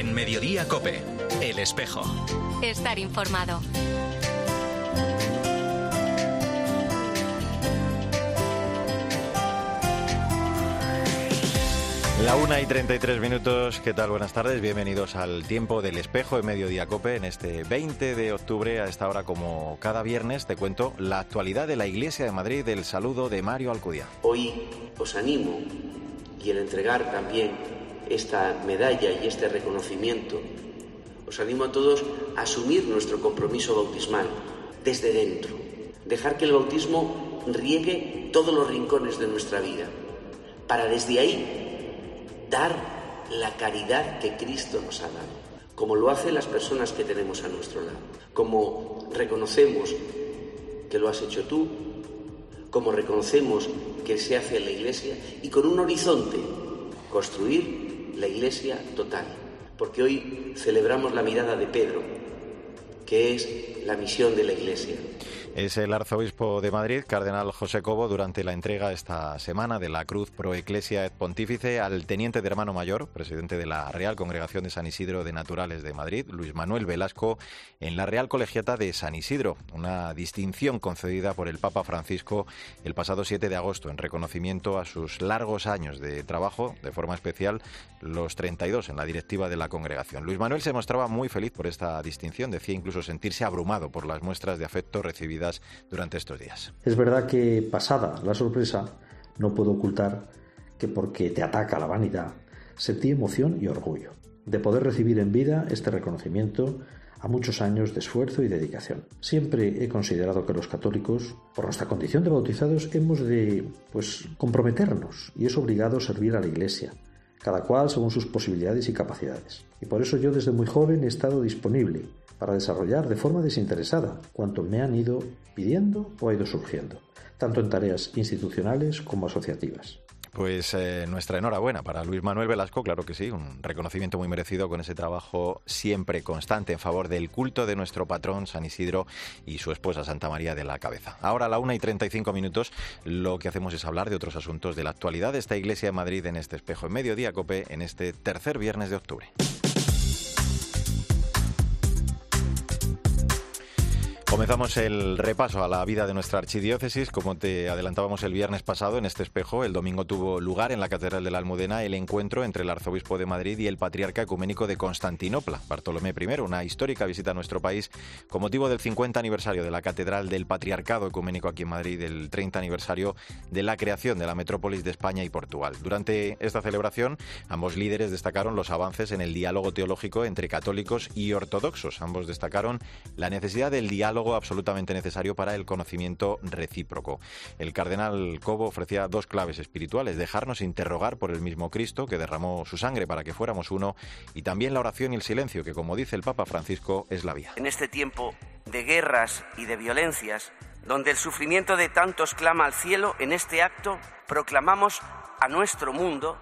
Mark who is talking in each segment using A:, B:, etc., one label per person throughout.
A: En Mediodía Cope, El Espejo.
B: Estar informado.
C: La una y 33 minutos, ¿qué tal? Buenas tardes, bienvenidos al tiempo del espejo en Mediodía Cope en este 20 de octubre. A esta hora, como cada viernes, te cuento la actualidad de la Iglesia de Madrid, el saludo de Mario Alcudia.
D: Hoy os animo y el entregar también esta medalla y este reconocimiento, os animo a todos a asumir nuestro compromiso bautismal desde dentro, dejar que el bautismo riegue todos los rincones de nuestra vida, para desde ahí dar la caridad que Cristo nos ha dado, como lo hacen las personas que tenemos a nuestro lado, como reconocemos que lo has hecho tú, como reconocemos que se hace en la Iglesia y con un horizonte, construir la Iglesia total, porque hoy celebramos la mirada de Pedro, que es la misión de la Iglesia.
C: Es el arzobispo de Madrid, cardenal José Cobo, durante la entrega esta semana de la Cruz Pro Ecclesia et Pontífice al teniente de hermano mayor, presidente de la Real Congregación de San Isidro de Naturales de Madrid, Luis Manuel Velasco, en la Real Colegiata de San Isidro, una distinción concedida por el Papa Francisco el pasado 7 de agosto en reconocimiento a sus largos años de trabajo, de forma especial los 32 en la directiva de la congregación. Luis Manuel se mostraba muy feliz por esta distinción, decía incluso sentirse abrumado por las muestras de afecto recibidas durante estos días.
E: Es verdad que pasada la sorpresa, no puedo ocultar que porque te ataca la vanidad, sentí emoción y orgullo de poder recibir en vida este reconocimiento a muchos años de esfuerzo y dedicación. Siempre he considerado que los católicos, por nuestra condición de bautizados, hemos de pues comprometernos y es obligado servir a la Iglesia, cada cual según sus posibilidades y capacidades. Y por eso yo desde muy joven he estado disponible para desarrollar de forma desinteresada cuanto me han ido pidiendo o ha ido surgiendo, tanto en tareas institucionales como asociativas.
C: Pues eh, nuestra enhorabuena para Luis Manuel Velasco, claro que sí, un reconocimiento muy merecido con ese trabajo siempre constante en favor del culto de nuestro patrón San Isidro y su esposa Santa María de la Cabeza. Ahora a la una y 35 minutos lo que hacemos es hablar de otros asuntos de la actualidad de esta iglesia de Madrid en este espejo en mediodía cope en este tercer viernes de octubre. Comenzamos el repaso a la vida de nuestra archidiócesis. Como te adelantábamos el viernes pasado en este espejo, el domingo tuvo lugar en la Catedral de la Almudena el encuentro entre el arzobispo de Madrid y el patriarca ecuménico de Constantinopla, Bartolomé I, una histórica visita a nuestro país con motivo del 50 aniversario de la Catedral del Patriarcado Ecuménico aquí en Madrid, del 30 aniversario de la creación de la metrópolis de España y Portugal. Durante esta celebración, ambos líderes destacaron los avances en el diálogo teológico entre católicos y ortodoxos. Ambos destacaron la necesidad del diálogo absolutamente necesario para el conocimiento recíproco. El cardenal Cobo ofrecía dos claves espirituales, dejarnos interrogar por el mismo Cristo que derramó su sangre para que fuéramos uno, y también la oración y el silencio, que como dice el Papa Francisco, es la vía.
D: En este tiempo de guerras y de violencias, donde el sufrimiento de tantos clama al cielo, en este acto proclamamos a nuestro mundo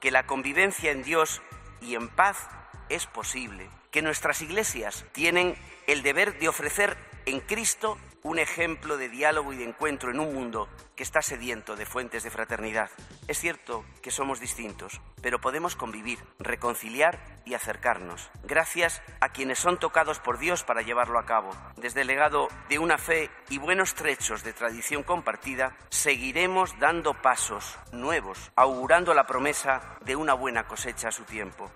D: que la convivencia en Dios y en paz es posible, que nuestras iglesias tienen el deber de ofrecer en Cristo un ejemplo de diálogo y de encuentro en un mundo que está sediento de fuentes de fraternidad. Es cierto que somos distintos, pero podemos convivir, reconciliar y acercarnos, gracias a quienes son tocados por Dios para llevarlo a cabo. Desde el legado de una fe y buenos trechos de tradición compartida, seguiremos dando pasos nuevos, augurando la promesa de una buena cosecha a su tiempo.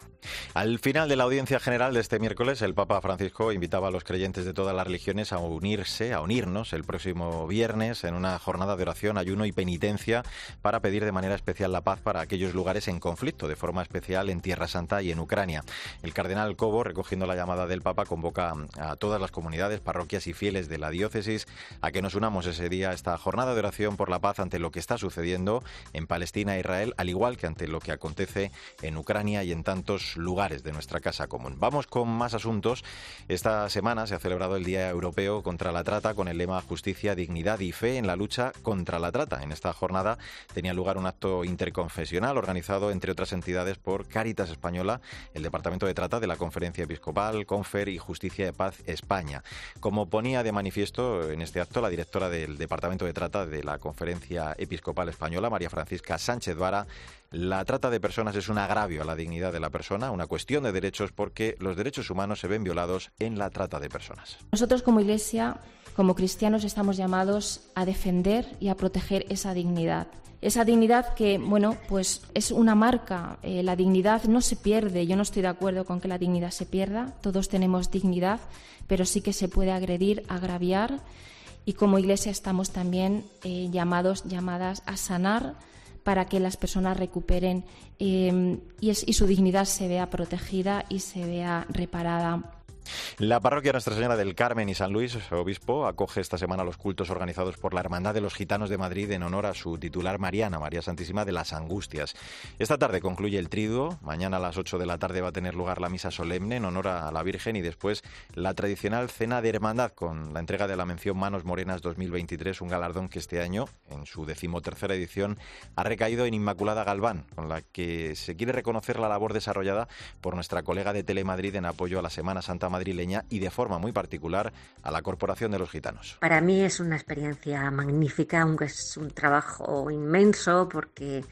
C: Al final de la audiencia general de este miércoles, el Papa Francisco invitaba a los creyentes de todas las religiones a unirse, a unirnos el próximo viernes en una jornada de oración, ayuno y penitencia para pedir de manera especial la paz para aquellos lugares en conflicto, de forma especial en Tierra Santa y en Ucrania. El cardenal Cobo, recogiendo la llamada del Papa, convoca a todas las comunidades, parroquias y fieles de la diócesis a que nos unamos ese día a esta jornada de oración por la paz ante lo que está sucediendo en Palestina e Israel, al igual que ante lo que acontece en Ucrania y en tantos lugares de nuestra casa común. Vamos con más asuntos. Esta semana se ha celebrado el Día Europeo contra la Trata con el lema Justicia, Dignidad y Fe en la lucha contra la trata. En esta jornada tenía lugar un acto interconfesional organizado, entre otras entidades, por Cáritas Española, el Departamento de Trata de la Conferencia Episcopal, Confer y Justicia de Paz España. Como ponía de manifiesto en este acto la directora del Departamento de Trata de la Conferencia Episcopal Española, María Francisca Sánchez Vara, La trata de personas es un agravio a la dignidad de la persona, una cuestión de derechos porque los derechos humanos se ven violados en la trata de personas.
F: Nosotros como Iglesia, como cristianos, estamos llamados a defender y a proteger esa dignidad. Esa dignidad que, bueno, pues es una marca. Eh, la dignidad no se pierde. Yo no estoy de acuerdo con que la dignidad se pierda. Todos tenemos dignidad, pero sí que se puede agredir, agraviar. Y como Iglesia estamos también eh, llamados, llamadas a sanar para que las personas recuperen eh, y, y su dignidad se vea protegida y se vea reparada.
C: La parroquia Nuestra Señora del Carmen y San Luis, obispo, acoge esta semana los cultos organizados por la Hermandad de los Gitanos de Madrid en honor a su titular Mariana, María Santísima de las Angustias. Esta tarde concluye el triduo, mañana a las 8 de la tarde va a tener lugar la misa solemne en honor a la Virgen y después la tradicional cena de hermandad con la entrega de la mención Manos Morenas 2023, un galardón que este año, en su decimotercera edición, ha recaído en Inmaculada Galván, con la que se quiere reconocer la labor desarrollada por nuestra colega de Telemadrid en apoyo a la Semana Santa madrileña y de forma muy particular a la Corporación de los Gitanos.
G: Para mí es una experiencia magnífica, aunque es un trabajo inmenso porque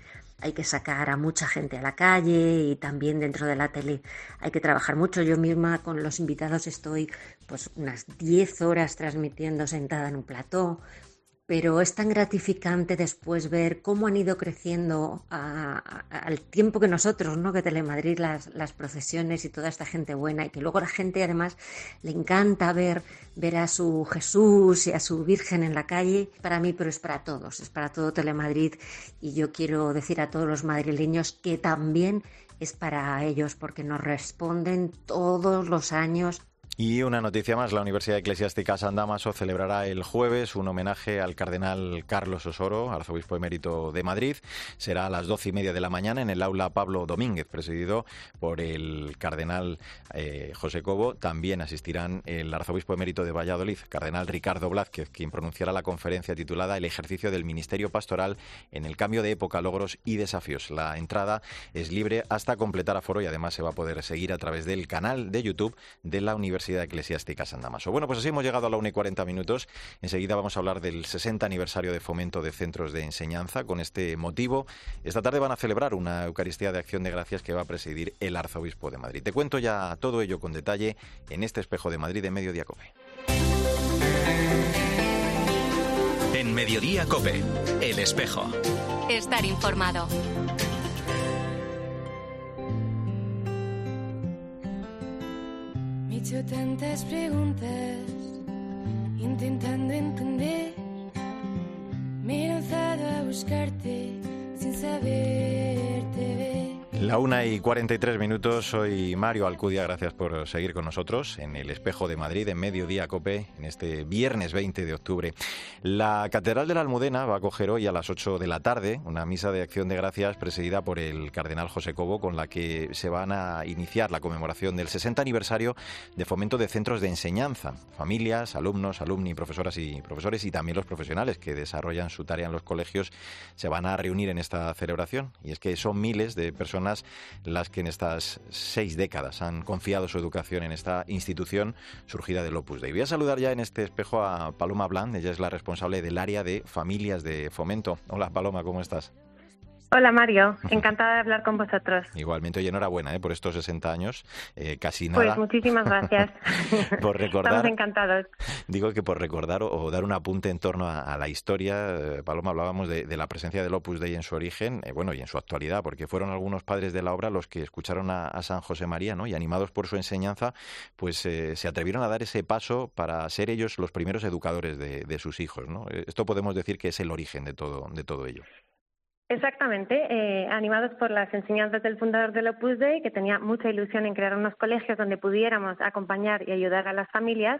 G: hay que sacar a mucha gente a la calle y también dentro de la tele hay que trabajar mucho. Yo misma con los invitados estoy pues unas 10 horas transmitiendo sentada en un plató, pero es tan gratificante después ver cómo han ido creciendo al tiempo que nosotros, ¿no? que Telemadrid, las, las procesiones y toda esta gente buena, y que luego la gente además le encanta ver, ver a su Jesús y a su Virgen en la calle, para mí, pero es para todos, es para todo Telemadrid, y yo quiero decir a todos los madrileños que también es para ellos, porque nos responden todos los años
C: y una noticia más, la Universidad Eclesiástica San Damaso celebrará el jueves un homenaje al cardenal Carlos Osoro, arzobispo emérito de Madrid. Será a las doce y media de la mañana en el aula Pablo Domínguez, presidido por el cardenal eh, José Cobo. También asistirán el arzobispo emérito de Valladolid, cardenal Ricardo Blázquez, quien pronunciará la conferencia titulada El ejercicio del ministerio pastoral en el cambio de época, logros y desafíos. La entrada es libre hasta completar aforo y además se va a poder seguir a través del canal de YouTube de la Universidad Eclesiástica San Damaso. Bueno, pues así hemos llegado a la 1 y 40 minutos. Enseguida vamos a hablar del 60 aniversario de fomento de centros de enseñanza. Con este motivo, esta tarde van a celebrar una Eucaristía de Acción de Gracias que va a presidir el Arzobispo de Madrid. Te cuento ya todo ello con detalle en este espejo de Madrid de Mediodía Cope.
A: En Mediodía Cope, el espejo.
B: Estar informado.
H: Hecho tantas preguntas intentando entender. Me he lanzado a buscarte sin saberte ver.
C: La una y 43 minutos, soy Mario Alcudia, gracias por seguir con nosotros en el Espejo de Madrid, en Mediodía Cope, en este viernes 20 de octubre. La Catedral de la Almudena va a acoger hoy a las 8 de la tarde una misa de acción de gracias presidida por el cardenal José Cobo, con la que se van a iniciar la conmemoración del 60 aniversario de fomento de centros de enseñanza. Familias, alumnos, alumni, profesoras y profesores y también los profesionales que desarrollan su tarea en los colegios se van a reunir en esta celebración. Y es que son miles de personas las que en estas seis décadas han confiado su educación en esta institución surgida del Opus Dei. Voy a saludar ya en este espejo a Paloma Bland, ella es la responsable del área de familias de fomento. Hola Paloma, ¿cómo estás?
I: Hola Mario, encantada de hablar con vosotros.
C: Igualmente, oye, enhorabuena ¿eh? por estos 60 años, eh, casi
I: pues
C: nada.
I: Pues muchísimas gracias.
C: por recordar.
I: Estamos encantados.
C: Digo que por recordar o, dar un apunte en torno a, la historia, eh, Paloma, hablábamos de, la presencia del Opus Dei en su origen, eh, bueno, y en su actualidad, porque fueron algunos padres de la obra los que escucharon a, San José María, ¿no? Y animados por su enseñanza, pues se atrevieron a dar ese paso para ser ellos los primeros educadores de, de sus hijos, ¿no? Esto podemos decir que es el origen de todo, de todo ello.
I: Exactamente, eh, animados por las enseñanzas del fundador del Opus Dei, que tenía mucha ilusión en crear unos colegios donde pudiéramos acompañar y ayudar a las familias,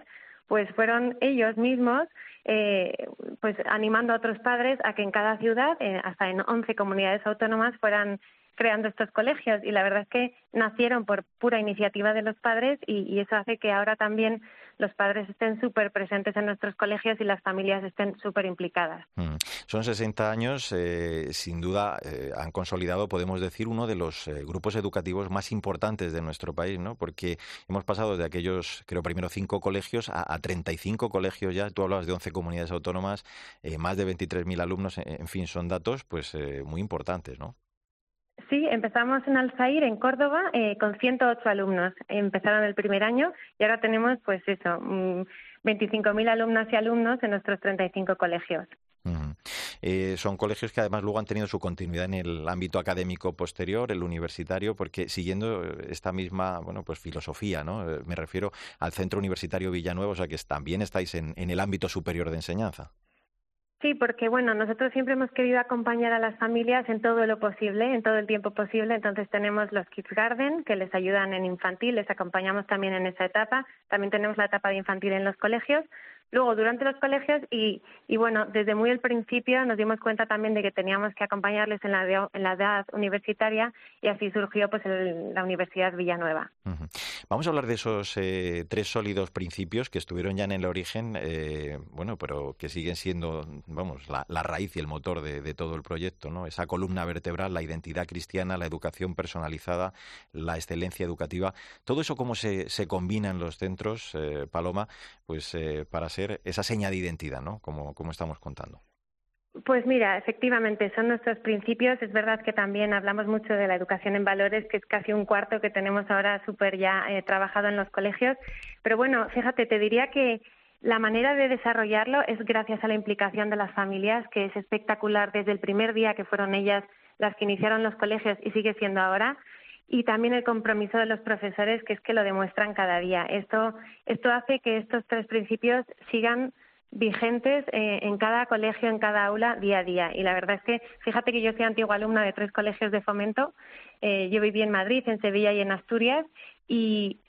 I: pues fueron ellos mismos eh, pues animando a otros padres a que en cada ciudad, eh, hasta en 11 comunidades autónomas, fueran creando estos colegios. Y la verdad es que nacieron por pura iniciativa de los padres y eso hace que ahora también los padres estén súper presentes en nuestros colegios y las familias estén súper implicadas.
C: Mm. Son 60 años, eh, sin duda eh, han consolidado, podemos decir, uno de los eh, grupos educativos más importantes de nuestro país, ¿no? Porque hemos pasado de aquellos, creo, primero cinco colegios a, a 35 colegios ya. Tú hablabas de 11 comunidades autónomas, más de 23.000 alumnos, en fin, son datos pues muy importantes, ¿no?
I: Sí, empezamos en Alzair, en Córdoba, eh, con 108 alumnos. Empezaron el primer año y ahora tenemos, pues eso, 25.000 mm, alumnas y alumnos en nuestros 35 colegios.
C: Eh, son colegios que además luego han tenido su continuidad en el ámbito académico posterior, el universitario, porque siguiendo esta misma bueno pues filosofía, ¿no? Eh, me refiero al Centro Universitario Villanueva, o sea que también estáis en el ámbito superior de enseñanza.
I: Sí, porque bueno, nosotros siempre hemos querido acompañar a las familias en todo lo posible, en todo el tiempo posible. Entonces tenemos los Kids Garden que les ayudan en infantil, les acompañamos también en esa etapa. También tenemos la etapa de infantil en los colegios luego durante los colegios y, y bueno, desde muy el principio nos dimos cuenta también de que teníamos que acompañarles en la, en la edad universitaria y así surgió pues la Universidad Villanueva.
C: Vamos a hablar de esos eh, tres sólidos principios que estuvieron ya en el origen, eh, bueno, pero que siguen siendo, vamos, la, raíz y el motor de, todo el proyecto, ¿no? Esa columna vertebral, la identidad cristiana, la educación personalizada, la excelencia educativa, todo eso cómo se, combina en los centros, eh, Paloma, pues para ser esa seña de identidad, ¿no? Como, como estamos contando.
I: Pues mira, efectivamente, son nuestros principios. Es verdad que también hablamos mucho de la educación en valores, que es casi un cuarto que tenemos ahora súper ya eh, trabajado en los colegios. Pero bueno, fíjate, te diría que la manera de desarrollarlo es gracias a la implicación de las familias, que es espectacular desde el primer día que fueron ellas las que iniciaron los colegios y sigue siendo ahora y también el compromiso de los profesores, que es que lo demuestran cada día. Esto, esto hace que estos tres principios sigan vigentes eh, en cada colegio, en cada aula, día a día. Y la verdad es que, fíjate que yo soy antigua alumna de tres colegios de fomento. Eh, yo viví en Madrid, en Sevilla y en Asturias. Y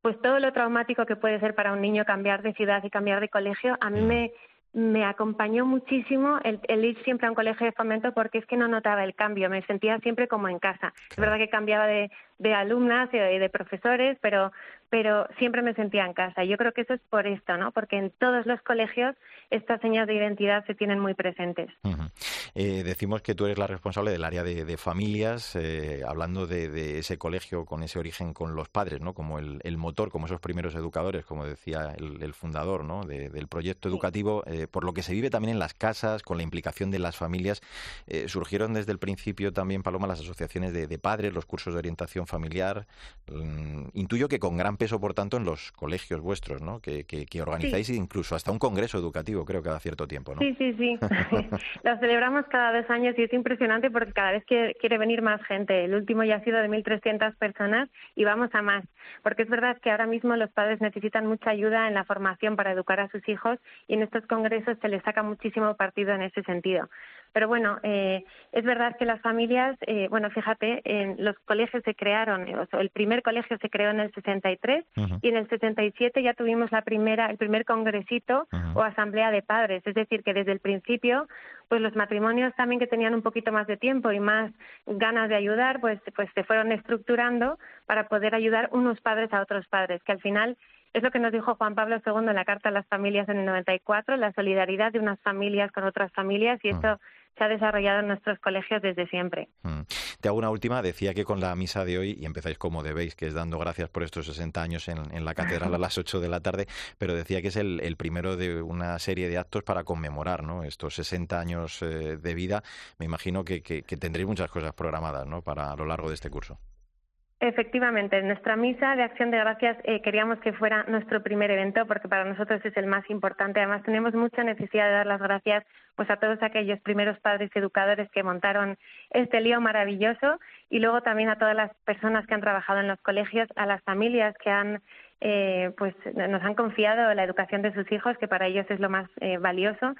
I: pues todo lo traumático que puede ser para un niño cambiar de ciudad y cambiar de colegio, a mí me, me acompañó muchísimo el, ir siempre a un colegio de fomento porque es que no notaba el cambio, me sentía siempre como en casa. Es verdad que cambiaba de, de alumnas y de, profesores, pero, pero siempre me sentía en casa. Yo creo que eso es por esto, ¿no? Porque en todos los colegios estas señas de identidad se tienen muy presentes.
C: Eh, decimos que tú eres la responsable del área de, familias, eh, hablando de, ese colegio con ese origen con los padres, ¿no? Como el, motor, como esos primeros educadores, como decía el, fundador, ¿no? del proyecto educativo, eh, por lo que se vive también en las casas, con la implicación de las familias. surgieron desde el principio también, Paloma, las asociaciones de padres, los cursos de orientación familiar. Mm, intuyo que con gran peso, por tanto, en los colegios vuestros, ¿no? Que, que, organizáis incluso hasta un congreso educativo, creo, cada cierto tiempo, ¿no?
I: Sí, sí, sí. Lo celebramos cada dos años y es impresionante porque cada vez quiere, quiere venir más gente. El último ya ha sido de 1.300 personas y vamos a más. Porque es verdad que ahora mismo los padres necesitan mucha ayuda en la formación para educar a sus hijos y en estos congresos se les saca muchísimo partido en ese sentido. Pero bueno, eh, es verdad que las familias, eh, bueno, fíjate, en los colegios se crearon, o sea, el primer colegio se creó en el 63 y en el 67 ya tuvimos la primera, el primer congresito o asamblea de padres. Es decir, que desde el principio, pues los matrimonios también que tenían un poquito más de tiempo y más ganas de ayudar, pues, pues se fueron estructurando para poder ayudar unos padres a otros padres, que al final es lo que nos dijo Juan Pablo II en la Carta a las Familias en el 94, la solidaridad de unas familias con otras familias y esto se ha desarrollado en nuestros colegios desde siempre. Mm.
C: Te hago una última. Decía que con la misa de hoy, y empezáis como debéis, que es dando gracias por estos 60 años en, la catedral a las 8 de la tarde, pero decía que es el, primero de una serie de actos para conmemorar ¿no? estos 60 años eh, de vida. Me imagino que, que, tendréis muchas cosas programadas ¿no? para a lo largo de este curso.
I: Efectivamente, en nuestra misa de acción de gracias eh, queríamos que fuera nuestro primer evento porque para nosotros es el más importante. Además, tenemos mucha necesidad de dar las gracias pues a todos aquellos primeros padres educadores que montaron este lío maravilloso y luego también a todas las personas que han trabajado en los colegios, a las familias que han eh, pues nos han confiado la educación de sus hijos, que para ellos es lo más eh, valioso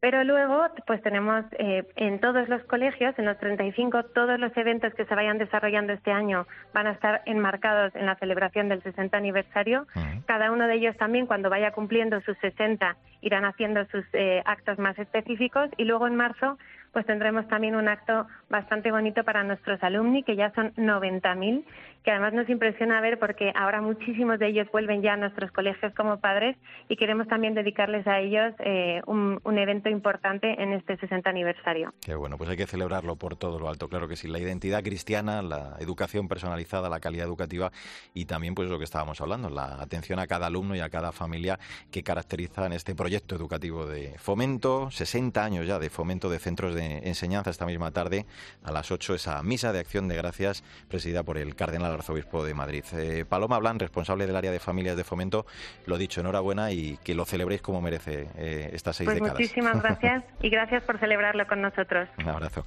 I: pero luego, pues tenemos eh, en todos los colegios, en los 35, todos los eventos que se vayan desarrollando este año van a estar enmarcados en la celebración del 60 aniversario. Cada uno de ellos también, cuando vaya cumpliendo sus 60, irán haciendo sus eh, actos más específicos. Y luego en marzo pues tendremos también un acto bastante bonito para nuestros alumni, que ya son 90.000, que además nos impresiona ver porque ahora muchísimos de ellos vuelven ya a nuestros colegios como padres y queremos también dedicarles a ellos eh, un, evento importante en este 60 aniversario.
C: Qué bueno, pues hay que celebrarlo por todo lo alto, claro que sí. La identidad cristiana, la educación personalizada, la calidad educativa y también pues lo que estábamos hablando, la atención a cada alumno y a cada familia que caracterizan este proyecto educativo de fomento, 60 años ya de fomento de centros de de enseñanza esta misma tarde, a las 8, esa misa de acción de gracias presidida por el Cardenal Arzobispo de Madrid. Eh, Paloma Blan, responsable del área de familias de fomento, lo dicho, enhorabuena y que lo celebréis como merece eh, estas seis
I: pues
C: décadas.
I: Muchísimas gracias y gracias por celebrarlo con nosotros.
C: Un abrazo.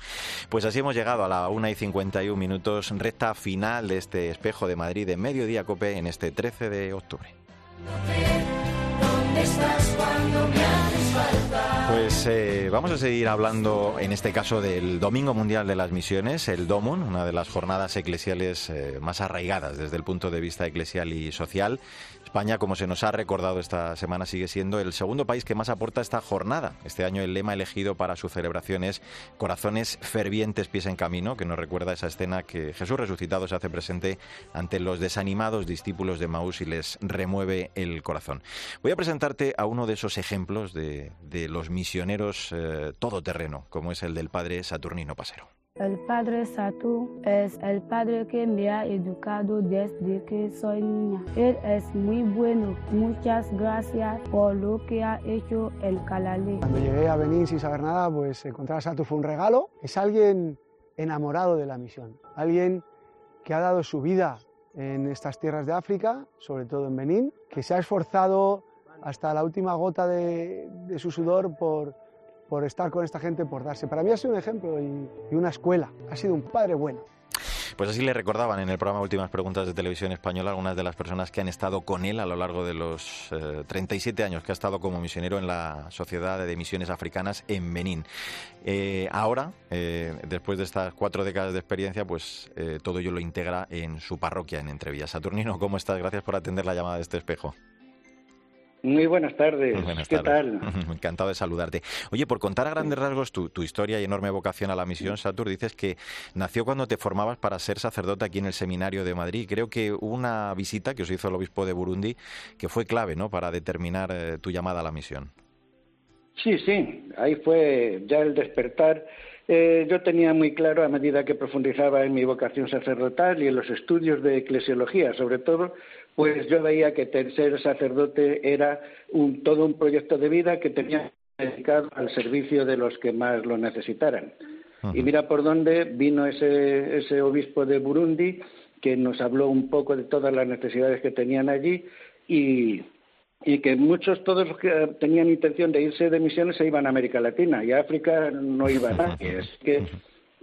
C: Pues así hemos llegado a la 1 y 51 minutos, recta final de este espejo de Madrid de Mediodía Cope en este 13 de octubre. Pues eh, vamos a seguir hablando en este caso del Domingo Mundial de las Misiones, el DOMUN, una de las jornadas eclesiales eh, más arraigadas desde el punto de vista eclesial y social. España, como se nos ha recordado esta semana, sigue siendo el segundo país que más aporta esta jornada. Este año el lema elegido para su celebración es Corazones fervientes, pies en camino, que nos recuerda esa escena que Jesús resucitado se hace presente ante los desanimados discípulos de Maús y les remueve el corazón. Voy a presentarte a uno de esos ejemplos de, los misioneros eh, todoterreno, como es el del padre Saturnino Pasero.
J: El padre Satu es el padre que me ha educado desde que soy niña. Él es muy bueno. Muchas gracias por lo que ha hecho el Calalé.
K: Cuando llegué a Benín sin saber nada, pues encontrar a Satu fue un regalo. Es alguien enamorado de la misión, alguien que ha dado su vida en estas tierras de África, sobre todo en Benín, que se ha esforzado hasta la última gota de, su sudor por, estar con esta gente, por darse. Para mí ha sido un ejemplo y, una escuela. Ha sido un padre bueno.
C: Pues así le recordaban en el programa Últimas Preguntas de Televisión Española algunas de las personas que han estado con él a lo largo de los eh, 37 años que ha estado como misionero en la Sociedad de Misiones Africanas en Benín. Eh, ahora, eh, después de estas cuatro décadas de experiencia, pues eh, todo ello lo integra en su parroquia en Entrevías. Saturnino, ¿cómo estás? Gracias por atender la llamada de este espejo.
L: Muy buenas tardes.
C: Buenas
L: ¿Qué
C: tardes.
L: tal?
C: Encantado de saludarte. Oye, por contar a grandes rasgos tu, tu, historia y enorme vocación a la misión, Satur, dices que nació cuando te formabas para ser sacerdote aquí en el seminario de Madrid. Creo que hubo una visita que os hizo el obispo de Burundi que fue clave, ¿no?, para determinar eh, tu llamada a la misión.
L: Sí, sí, ahí fue ya el despertar. Eh, yo tenía muy claro, a medida que profundizaba en mi vocación sacerdotal y en los estudios de eclesiología, sobre todo, pues yo veía que ser sacerdote era un, todo un proyecto de vida que tenía dedicado al servicio de los que más lo necesitaran. Uh -huh. Y mira por dónde vino ese, ese obispo de Burundi que nos habló un poco de todas las necesidades que tenían allí y, y que muchos, todos los que tenían intención de irse de misiones se iban a América Latina y a África no iba nadie. Es que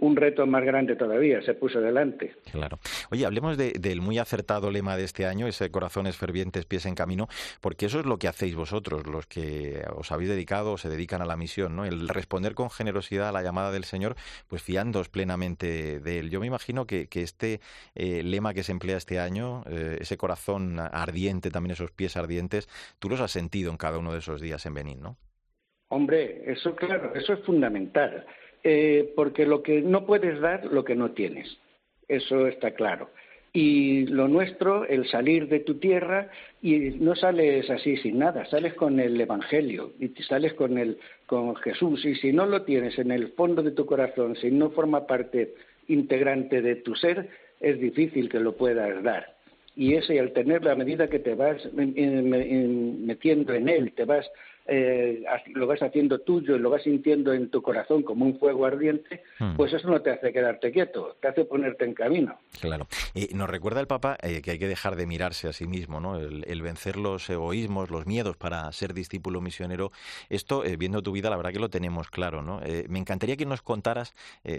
L: un reto más grande todavía se puso delante.
C: Claro. Oye, hablemos de, del muy acertado lema de este año, ese corazones fervientes, pies en camino, porque eso es lo que hacéis vosotros, los que os habéis dedicado o se dedican a la misión, ¿no? El responder con generosidad a la llamada del Señor, pues fiándoos plenamente de Él. Yo me imagino que, que este eh, lema que se emplea este año, eh, ese corazón ardiente, también esos pies ardientes, tú los has sentido en cada uno de esos días en Benín, ¿no?
L: Hombre, eso claro, eso es fundamental eh, porque lo que no puedes dar, lo que no tienes. Eso está claro. Y lo nuestro, el salir de tu tierra, y no sales así sin nada, sales con el Evangelio, y sales con, el, con Jesús, y si no lo tienes en el fondo de tu corazón, si no forma parte integrante de tu ser, es difícil que lo puedas dar. Y ese, al tenerlo a medida que te vas metiendo en él, te vas eh, lo vas haciendo tuyo y lo vas sintiendo en tu corazón como un fuego ardiente, hmm. pues eso no te hace quedarte quieto, te hace ponerte en camino.
C: Claro. Eh, nos recuerda el Papa eh, que hay que dejar de mirarse a sí mismo, ¿no? El, el vencer los egoísmos, los miedos para ser discípulo misionero. Esto, eh, viendo tu vida, la verdad que lo tenemos claro, ¿no? Me encantaría que nos contaras,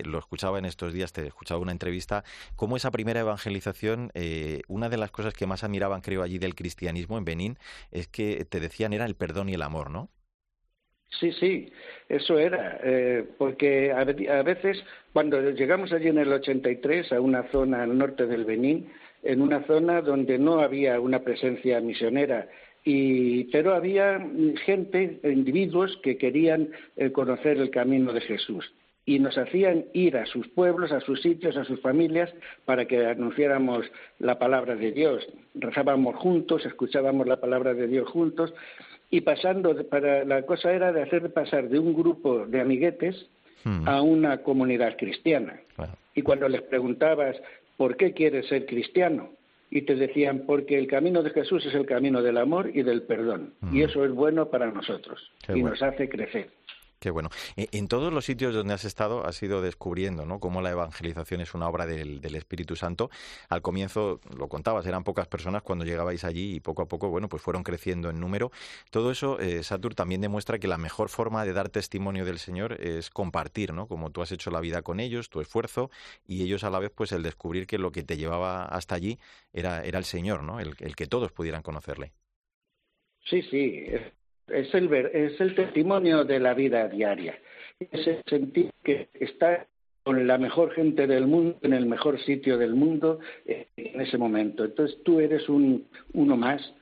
C: lo escuchaba en estos días, te escuchaba una entrevista, cómo esa primera evangelización, una de las cosas que más admiraban, creo, allí del cristianismo en Benín, es que te decían era el perdón y el amor, ¿no?
L: Sí, sí, eso era, eh, porque a, veces cuando llegamos allí en el 83 a una zona al norte del Benín, en una zona donde no había una presencia misionera, y, pero había gente, individuos que querían eh, conocer el camino de Jesús y nos hacían ir a sus pueblos, a sus sitios, a sus familias, para que anunciáramos la palabra de Dios. Rezábamos juntos, escuchábamos la palabra de Dios juntos, y pasando, para, la cosa era de hacer pasar de un grupo de amiguetes hmm. a una comunidad cristiana.
C: Claro.
L: Y cuando les preguntabas, ¿por qué quieres ser cristiano? Y te decían, porque el camino de Jesús es el camino del amor y del perdón. Hmm. Y eso es bueno para nosotros.
C: Qué
L: y
C: bueno.
L: nos hace crecer.
C: Qué bueno. E, en todos los sitios donde has estado has ido descubriendo ¿no? cómo la evangelización es una obra del, Espíritu Santo. Al comienzo, lo contabas, eran pocas personas cuando llegabais allí y poco a poco, bueno, pues fueron creciendo en número. Todo eso, eh, Satur, también demuestra que la mejor forma de dar testimonio del Señor es compartir, ¿no? Como tú has hecho la vida con ellos, tu esfuerzo, y ellos a la vez, pues el descubrir que lo que te llevaba hasta allí era, era el Señor, ¿no? El, el que todos pudieran conocerle.
L: Sí, sí, es el, es el testimonio de la vida diaria. Es el sentir que está con la mejor gente del mundo, en el mejor sitio del mundo eh, en ese momento. Entonces tú eres un, uno más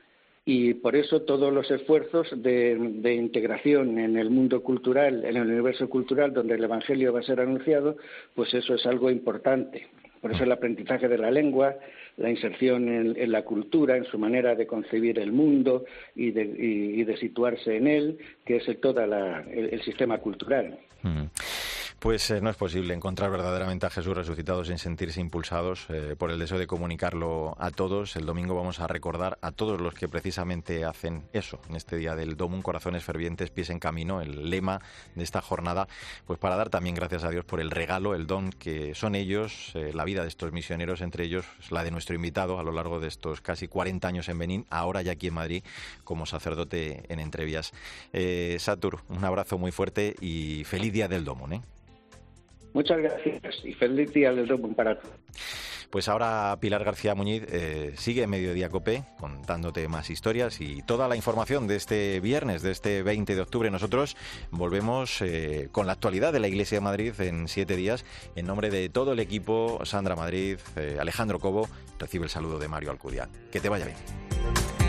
L: y por eso todos los esfuerzos de, integración en el mundo cultural, en el universo cultural donde el Evangelio va a ser anunciado, pues eso es algo importante. Por eso el aprendizaje de la lengua, la inserción en, la cultura, en su manera de concebir el mundo y de, situarse en él, que es todo el, sistema cultural.
C: Mm. Pues eh, no es posible encontrar verdaderamente a Jesús resucitado sin sentirse impulsados eh, por el deseo de comunicarlo a todos. El domingo vamos a recordar a todos los que precisamente hacen eso en este día del Domum, corazones fervientes, pies en camino, el lema de esta jornada, pues para dar también gracias a Dios por el regalo, el don que son ellos, eh, la vida de estos misioneros, entre ellos la de nuestro invitado a lo largo de estos casi 40 años en Benín, ahora ya aquí en Madrid como sacerdote en Entrevías. Satur, un abrazo muy fuerte y feliz día del Domum.
L: Muchas gracias y feliz día del Domum para.
C: Pues ahora Pilar García Muñiz eh, sigue Mediodía Cope contándote más historias y toda la información de este viernes, de este 20 de octubre. Nosotros volvemos eh, con la actualidad de la Iglesia de Madrid en siete días. En nombre de todo el equipo, Sandra Madrid, eh, Alejandro Cobo, recibe el saludo de Mario Alcudia. Que te vaya bien.